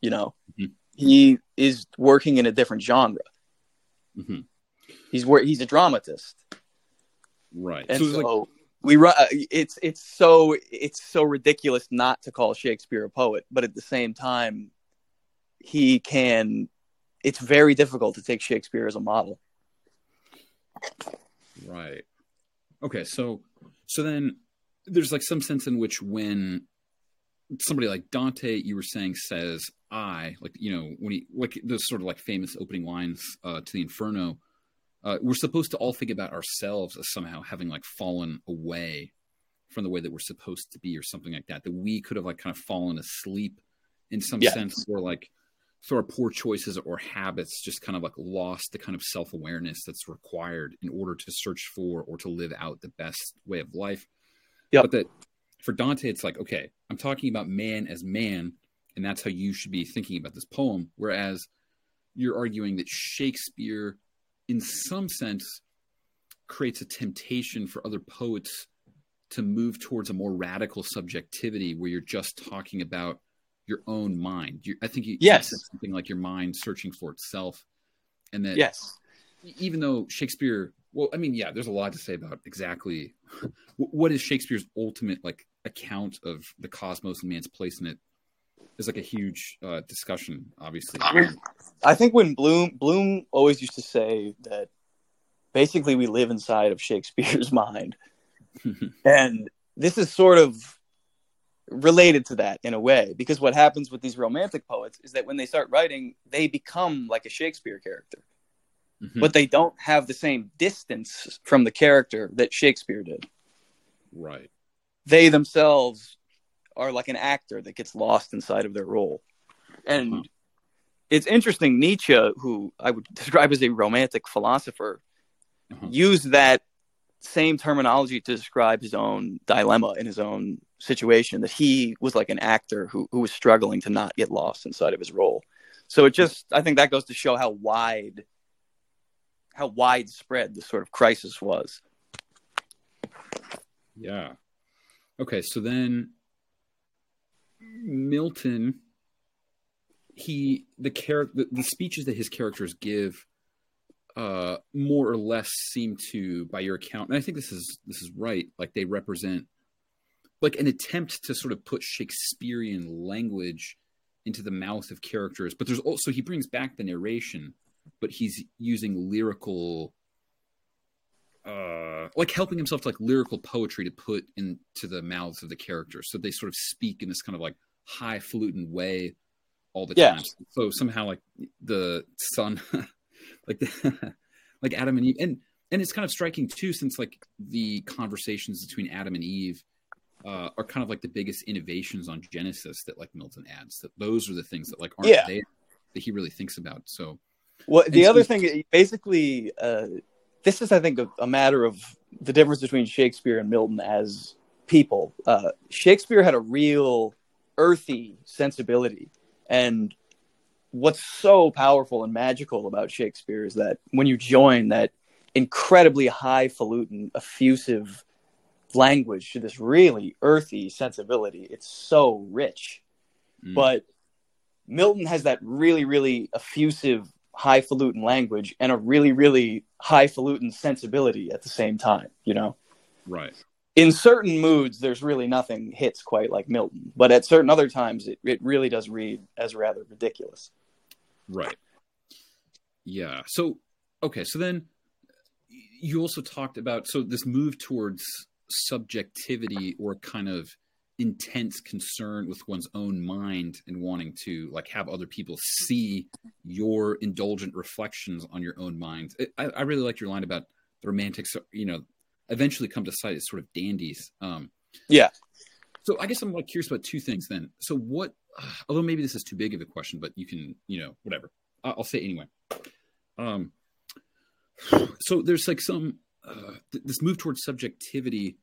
you know mm-hmm. he is working in a different genre mm-hmm. he's where he's a dramatist right and so, so like... we run uh, it's it's so it's so ridiculous not to call shakespeare a poet but at the same time he can it's very difficult to take shakespeare as a model Right. Okay, so so then there's like some sense in which when somebody like Dante, you were saying, says I, like you know, when he like those sort of like famous opening lines uh, to the Inferno, uh, we're supposed to all think about ourselves as somehow having like fallen away from the way that we're supposed to be, or something like that. That we could have like kind of fallen asleep in some sense, or like through our poor choices or habits, just kind of like lost the kind of self awareness that's required in order to search for or to live out the best way of life. Yeah, but that for Dante, it's like, okay, I'm talking about man as man, and that's how you should be thinking about this poem. Whereas you're arguing that Shakespeare, in some sense, creates a temptation for other poets to move towards a more radical subjectivity where you're just talking about your own mind. you I think you yes. said something like your mind searching for itself, and that yes, even though Shakespeare, well, I mean, yeah, there's a lot to say about exactly what is Shakespeare's ultimate like account of the cosmos and man's place in it is like a huge uh, discussion. Obviously, I think when Bloom Bloom always used to say that basically we live inside of Shakespeare's mind, and this is sort of related to that in a way because what happens with these romantic poets is that when they start writing, they become like a Shakespeare character. Mm-hmm. But they don't have the same distance from the character that Shakespeare did. Right they themselves are like an actor that gets lost inside of their role. And huh. it's interesting, Nietzsche, who I would describe as a romantic philosopher, uh-huh. used that same terminology to describe his own dilemma in his own situation that he was like an actor who, who was struggling to not get lost inside of his role. So it just, I think that goes to show how wide, how widespread this sort of crisis was. Yeah. Okay, so then Milton, he the character the, the, speeches that his characters give, uh, more or less seem to, by your account, and I think this is this is right. Like they represent like an attempt to sort of put Shakespearean language into the mouth of characters, but there's also he brings back the narration, but he's using lyrical uh, like helping himself to like lyrical poetry to put into the mouths of the characters, so they sort of speak in this kind of like highfalutin way all the yeah. time. So somehow like the son, like the, like Adam and Eve, and and it's kind of striking too, since like the conversations between Adam and Eve uh, are kind of like the biggest innovations on Genesis that like Milton adds. That those are the things that like aren't yeah. there that he really thinks about. So, well, the other thing, basically. Uh this is, I think, a, a, matter of the difference between Shakespeare and Milton as people. Uh, Shakespeare had a real earthy sensibility, and what's so powerful and magical about Shakespeare is that when you join that incredibly highfalutin, effusive language to this really earthy sensibility, it's so rich. Mm. But Milton has that really, really effusive highfalutin language and a really, really highfalutin sensibility at the same time, you know? Right. In certain moods, there's really nothing hits quite like Milton, but at certain other times, it, it really does read as rather ridiculous. Right. Yeah. So, okay. So then you also talked about, so this move towards subjectivity or kind of intense concern with one's own mind and wanting to like have other people see your indulgent reflections on your own mind. I, I really like your line about the romantics, you know, eventually come to sight as sort of dandies. Um, yeah. So I guess I'm like curious about two things then. So what, although maybe this is too big of a question, but you can, you know, whatever. I'll say anyway. Um, so there's like some uh, th- this move towards subjectivity.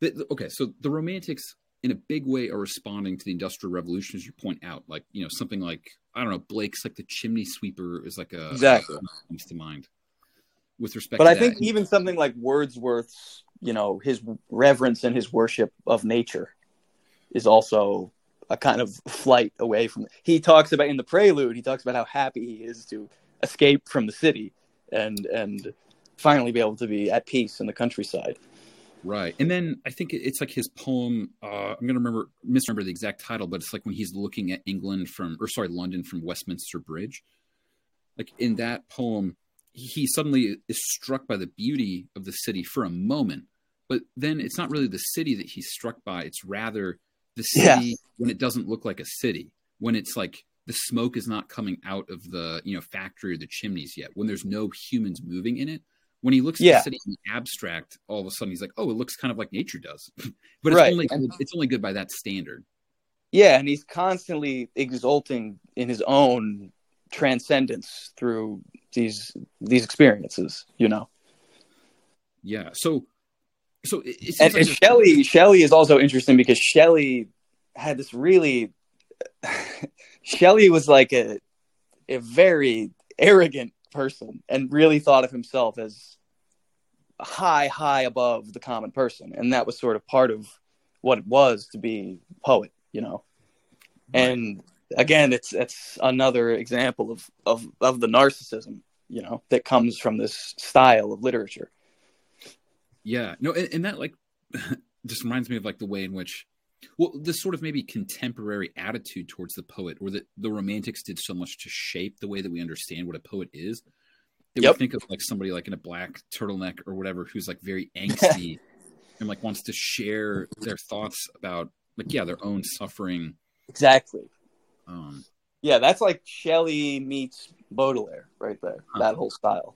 That, okay, so the romantics in a big way are responding to the industrial revolution, as you point out. Like you know something like I don't know Blake's like the chimney sweeper is like a exactly comes to mind with respect. But I that. think even something like Wordsworth's, you know, his reverence and his worship of nature is also a kind of flight away from. He talks about in the prelude. He talks about how happy he is to escape from the city and and finally be able to be at peace in the countryside. Right. And then I think it's like his poem. Uh, I'm going to remember, misremember the exact title, but it's like when he's looking at England from, or sorry, London from Westminster Bridge. Like in that poem, he suddenly is struck by the beauty of the city for a moment, but then it's not really the city that he's struck by. It's rather the city yeah. when it doesn't look like a city, when it's like the smoke is not coming out of the you know factory or the chimneys yet, when there's no humans moving in it. When he looks at the city in the abstract, all of a sudden he's like, "Oh, it looks kind of like nature does," but it's right. only it's only good by that standard. Yeah, and he's constantly exulting in his own transcendence through these these experiences. You know. Yeah. So so it, and, like and Shelley Shelley is also interesting because Shelley had this really Shelley was like a a very arrogant person and really thought of himself as high high above the common person. And that was sort of part of what it was to be a poet you know? Right. and again it's it's another example of of of the narcissism you know that comes from this style of literature. Yeah, no, and, and that like just reminds me of like the way in which, well, this sort of maybe contemporary attitude towards the poet, or that the Romantics did so much to shape the way that we understand what a poet is. That yep. we think of like somebody like in a black turtleneck or whatever who's like very angsty and like wants to share their thoughts about like yeah their own suffering. Exactly. Um, yeah, that's like Shelley meets Baudelaire right there. Huh. That whole style.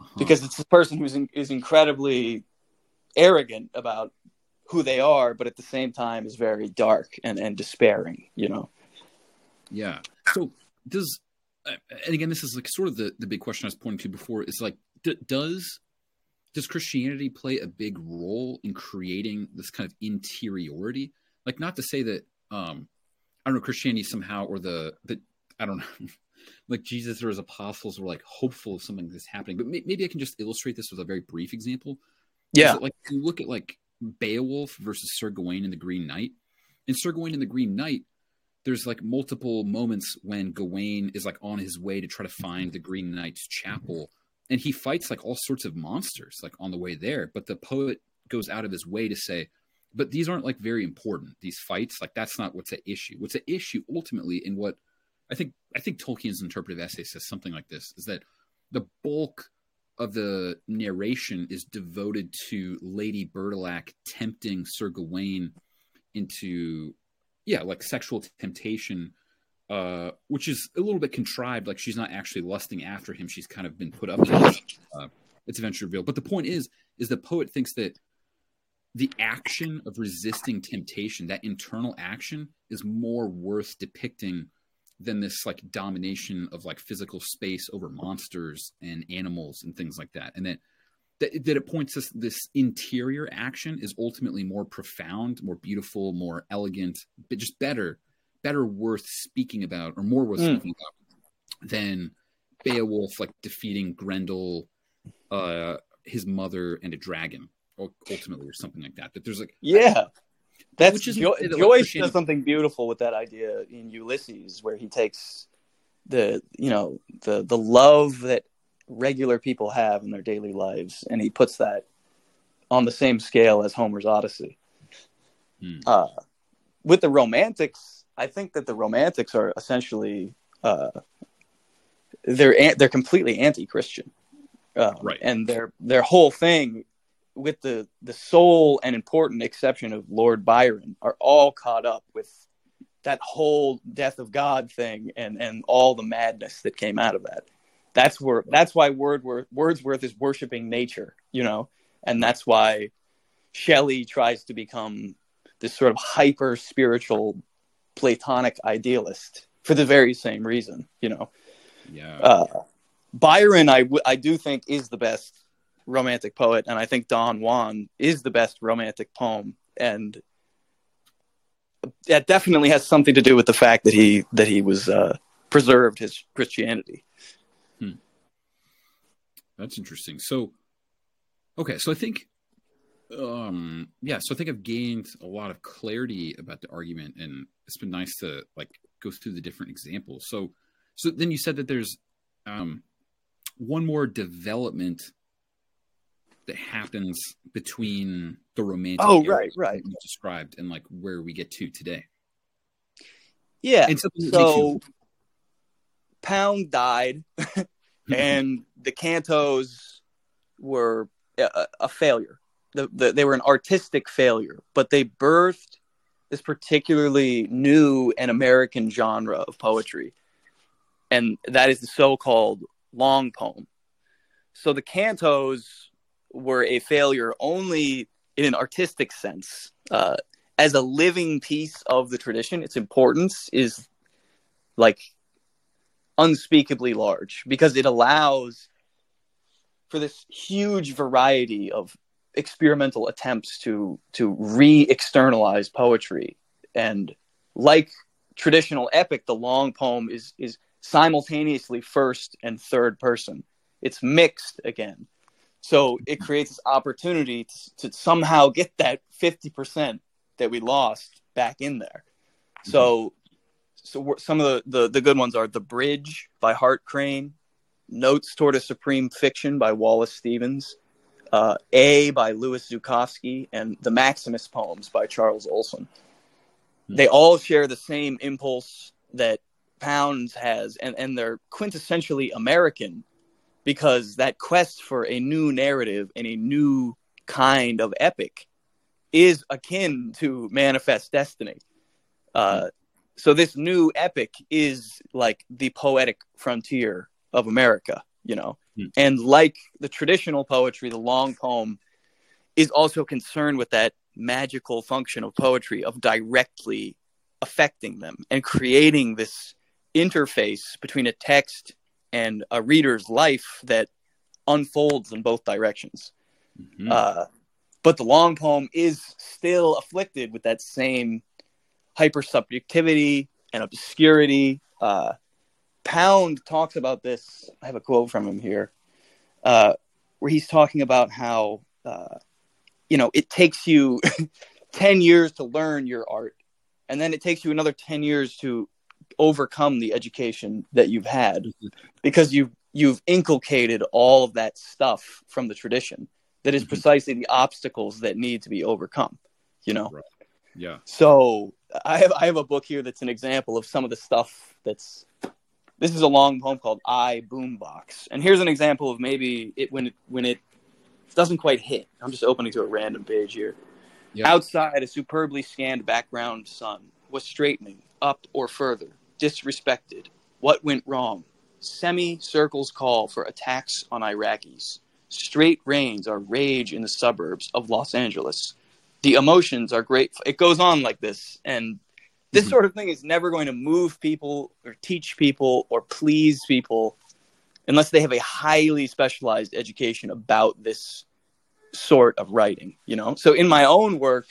Uh-huh. Because it's the person who's in, is incredibly arrogant about who they are, but at the same time is very dark and, and despairing, you know? Yeah. So does, and again, this is like sort of the, the big question I was pointing to before is like, d- does, does Christianity play a big role in creating this kind of interiority? Like not to say that, um, I don't know, Christianity somehow, or the, the, I don't know, like Jesus or his apostles were like hopeful of something that's happening. But maybe I can just illustrate this with a very brief example. Yeah. like you look at like Beowulf versus Sir Gawain and the Green Knight. In Sir Gawain and the Green Knight, there's like multiple moments when Gawain is like on his way to try to find the Green Knight's chapel, and he fights like all sorts of monsters like on the way there. But the poet goes out of his way to say, "But these aren't like very important. These fights, like that's not what's at issue. What's at issue ultimately in what I think I think Tolkien's interpretive essay says something like this: is that the bulk of the narration is devoted to Lady Bertilac tempting Sir Gawain into, yeah, like sexual temptation, uh, which is a little bit contrived. Like she's not actually lusting after him; she's kind of been put up to it. Uh, it's eventually revealed. But the point is, is the poet thinks that the action of resisting temptation, that internal action, is more worth depicting than this like domination of like physical space over monsters and animals and things like that and that that, that it points us this interior action is ultimately more profound more beautiful more elegant but just better better worth speaking about or more worth mm. speaking about than beowulf like defeating grendel uh his mother and a dragon ultimately or something like that that there's like yeah that's Which is jo- Joyce does something beautiful with that idea in Ulysses, where he takes the you know the the love that regular people have in their daily lives, and he puts that on the same scale as Homer's Odyssey. Hmm. Uh, with the Romantics, I think that the Romantics are essentially uh, they're they're completely anti-Christian, um, right? And their their whole thing with the the sole and important exception of Lord Byron, are all caught up with that whole death of God thing and and all the madness that came out of that. That's where that's why Wordsworth Wordsworth is worshiping nature, you know, and that's why Shelley tries to become this sort of hyper spiritual Platonic idealist for the very same reason, you know. Yeah. Uh, Byron, I, w- I do think is the best romantic poet, and I think Don Juan is the best romantic poem, and that definitely has something to do with the fact that he that he was uh, preserved his Christianity. Hmm. That's interesting. So, okay, so I think, um, yeah, so I think I've gained a lot of clarity about the argument, and it's been nice to like go through the different examples. So, so then you said that there's um, one more development that happens between the romantic oh right right you described and like where we get to today yeah so pound died mm-hmm. and the cantos were a, a failure. The, the, they were an artistic failure, but they birthed this particularly new and American genre of poetry, and that is the so-called long poem. So the cantos were a failure only in an artistic sense. Uh, as a living piece of the tradition, its importance is like unspeakably large because it allows for this huge variety of experimental attempts to to re-externalize poetry. And like traditional epic the long poem is is simultaneously first and third person. It's mixed again so it creates this opportunity to, to somehow get that 50% that we lost back in there so so some of the, the, the good ones are the bridge by hart crane notes toward a supreme fiction by wallace stevens uh, A by Louis Zukofsky, and the Maximus poems by Charles Olson. Hmm. They all share the same impulse that Pounds has, and, and they're quintessentially American because that quest for a new narrative and a new kind of epic is akin to Manifest Destiny. Uh, so this new epic is like the poetic frontier of America, you know. Mm. And like the traditional poetry, the long poem is also concerned with that magical function of poetry of directly affecting them and creating this interface between a text and a reader's life that unfolds in both directions. Mm-hmm. Uh, but the long poem is still afflicted with that same hypersubjectivity and obscurity. Uh, Pound talks about this. I have a quote from him here, uh, where he's talking about how uh, you know it takes you ten years to learn your art, and then it takes you another ten years to overcome the education that you've had because you've you've inculcated all of that stuff from the tradition that is mm-hmm. precisely the obstacles that need to be overcome. You know. Right. Yeah. So I have I have a book here that's an example of some of the stuff that's this is a long poem called "I Boombox," and here's an example of maybe it when it when it doesn't quite hit. I'm just opening to a random page here. Outside, a superbly scanned background sun was straightening up or further, disrespected. What went wrong? Semi circles call for attacks on Iraqis. Straight rains are rage in the suburbs of Los Angeles. The emotions are great. It goes on like this, and this mm-hmm. sort of thing is never going to move people or teach people or please people unless they have a highly specialized education about this sort of writing you know so in my own work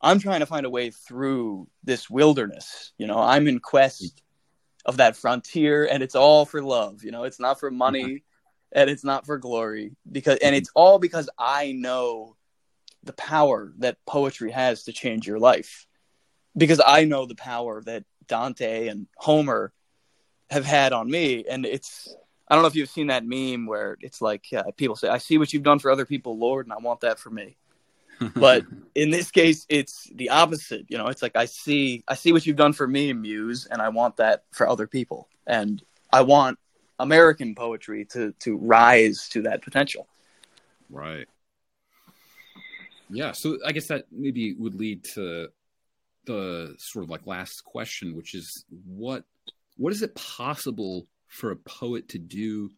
i'm trying to find a way through this wilderness you know i'm in quest of that frontier and it's all for love you know it's not for money mm-hmm. and it's not for glory because and it's all because i know the power that poetry has to change your life because I know the power that Dante and Homer have had on me. And it's, I don't know if you've seen that meme where it's like uh, people say, I see what you've done for other people, Lord, and I want that for me. But in this case, it's the opposite. You know, it's like I see, I see what you've done for me, Muse, and I want that for other people. And I want American poetry to to rise to that potential. Right. Yeah. So I guess that maybe would lead to the sort of like last question, which is what what is it possible for a poet to do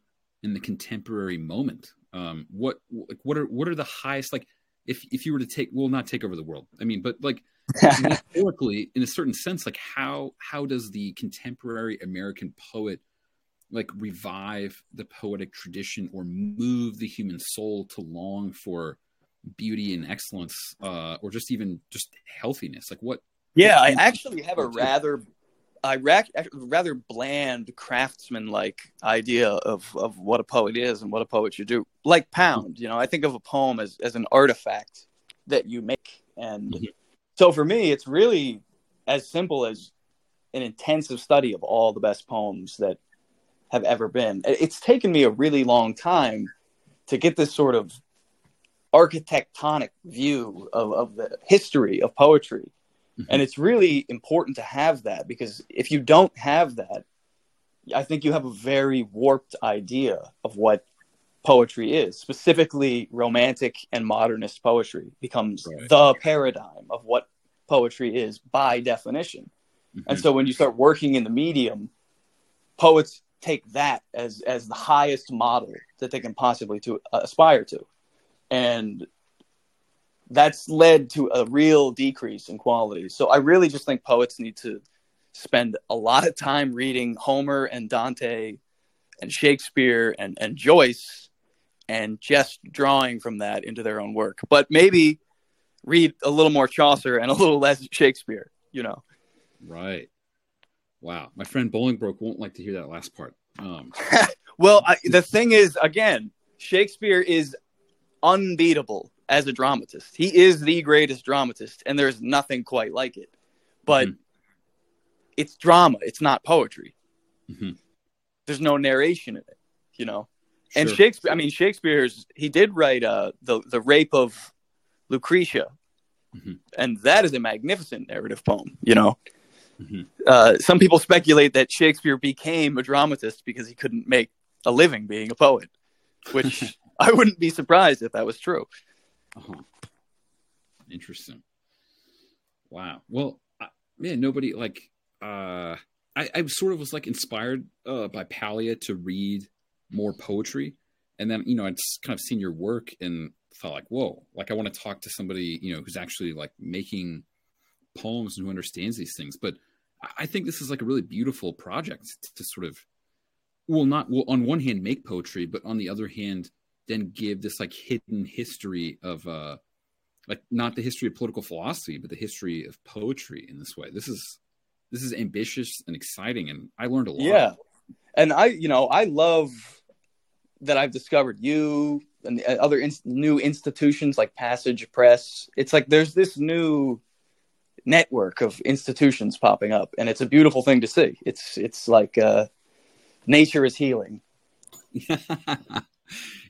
in the contemporary moment? Um, what like what are what are the highest like if if you were to take well not take over the world I mean but like historically in a certain sense like how how does the contemporary American poet like revive the poetic tradition or move the human soul to long for beauty and excellence uh, or just even just healthiness? Like what yeah, I actually have a rather, I rather bland craftsman-like idea of of what a poet is and what a poet should do. Like Pound, you know, I think of a poem as as an artifact that you make, and mm-hmm. so for me, it's really as simple as an intensive study of all the best poems that have ever been. It's taken me a really long time to get this sort of architectonic view of, of the history of poetry. And it's really important to have that because if you don't have that, I think you have a very warped idea of what poetry is. Specifically, romantic and modernist poetry becomes right. the paradigm of what poetry is by definition. Mm-hmm. And so when you start working in the medium, poets take that as as the highest model that they can possibly to uh, aspire to. And that's led to a real decrease in quality. So I really just think poets need to spend a lot of time reading Homer and Dante and Shakespeare and, and Joyce and just drawing from that into their own work. But maybe read a little more Chaucer and a little less Shakespeare, you know. Right. Wow. My friend Bolingbroke won't like to hear that last part. Um. well, I, the thing is, again, Shakespeare is unbeatable as a dramatist. He is the greatest dramatist, and there's nothing quite like it. But mm-hmm it's drama. It's not poetry. Mm-hmm. There's no narration in it, you know. Sure. And Shakespeare, I mean, Shakespeare's he did write uh, the the Rape of Lucretia, mm-hmm. and that is a magnificent narrative poem. You know, mm-hmm. uh, some people speculate that Shakespeare became a dramatist because he couldn't make a living being a poet, which I wouldn't be surprised if that was true. Uh-huh. Interesting. Wow. Well, man, nobody like uh, I, I sort of was like inspired uh, by Paglia to read more poetry, and then you know I'd kind of seen your work and thought like, whoa, like I want to talk to somebody you know who's actually like making poems and who understands these things. But I think this is like a really beautiful project to, to sort of, well, not well on one hand make poetry, but on the other hand then give this like hidden history of uh like not the history of political philosophy, but the history of poetry in this way. This is this is ambitious and exciting, and I learned a lot. Yeah, and I, you know, I love that I've discovered you and other in- new institutions like Passage Press. It's like there's this new network of institutions popping up, and it's a beautiful thing to see. It's it's like uh, nature is healing.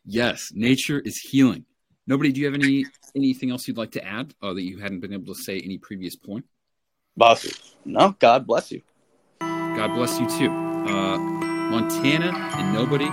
yes, nature is healing. Nobody, do you have any anything else you'd like to add uh, that you hadn't been able to say any previous point? Boss, no, God bless you. God bless you too. Uh, Montana and nobody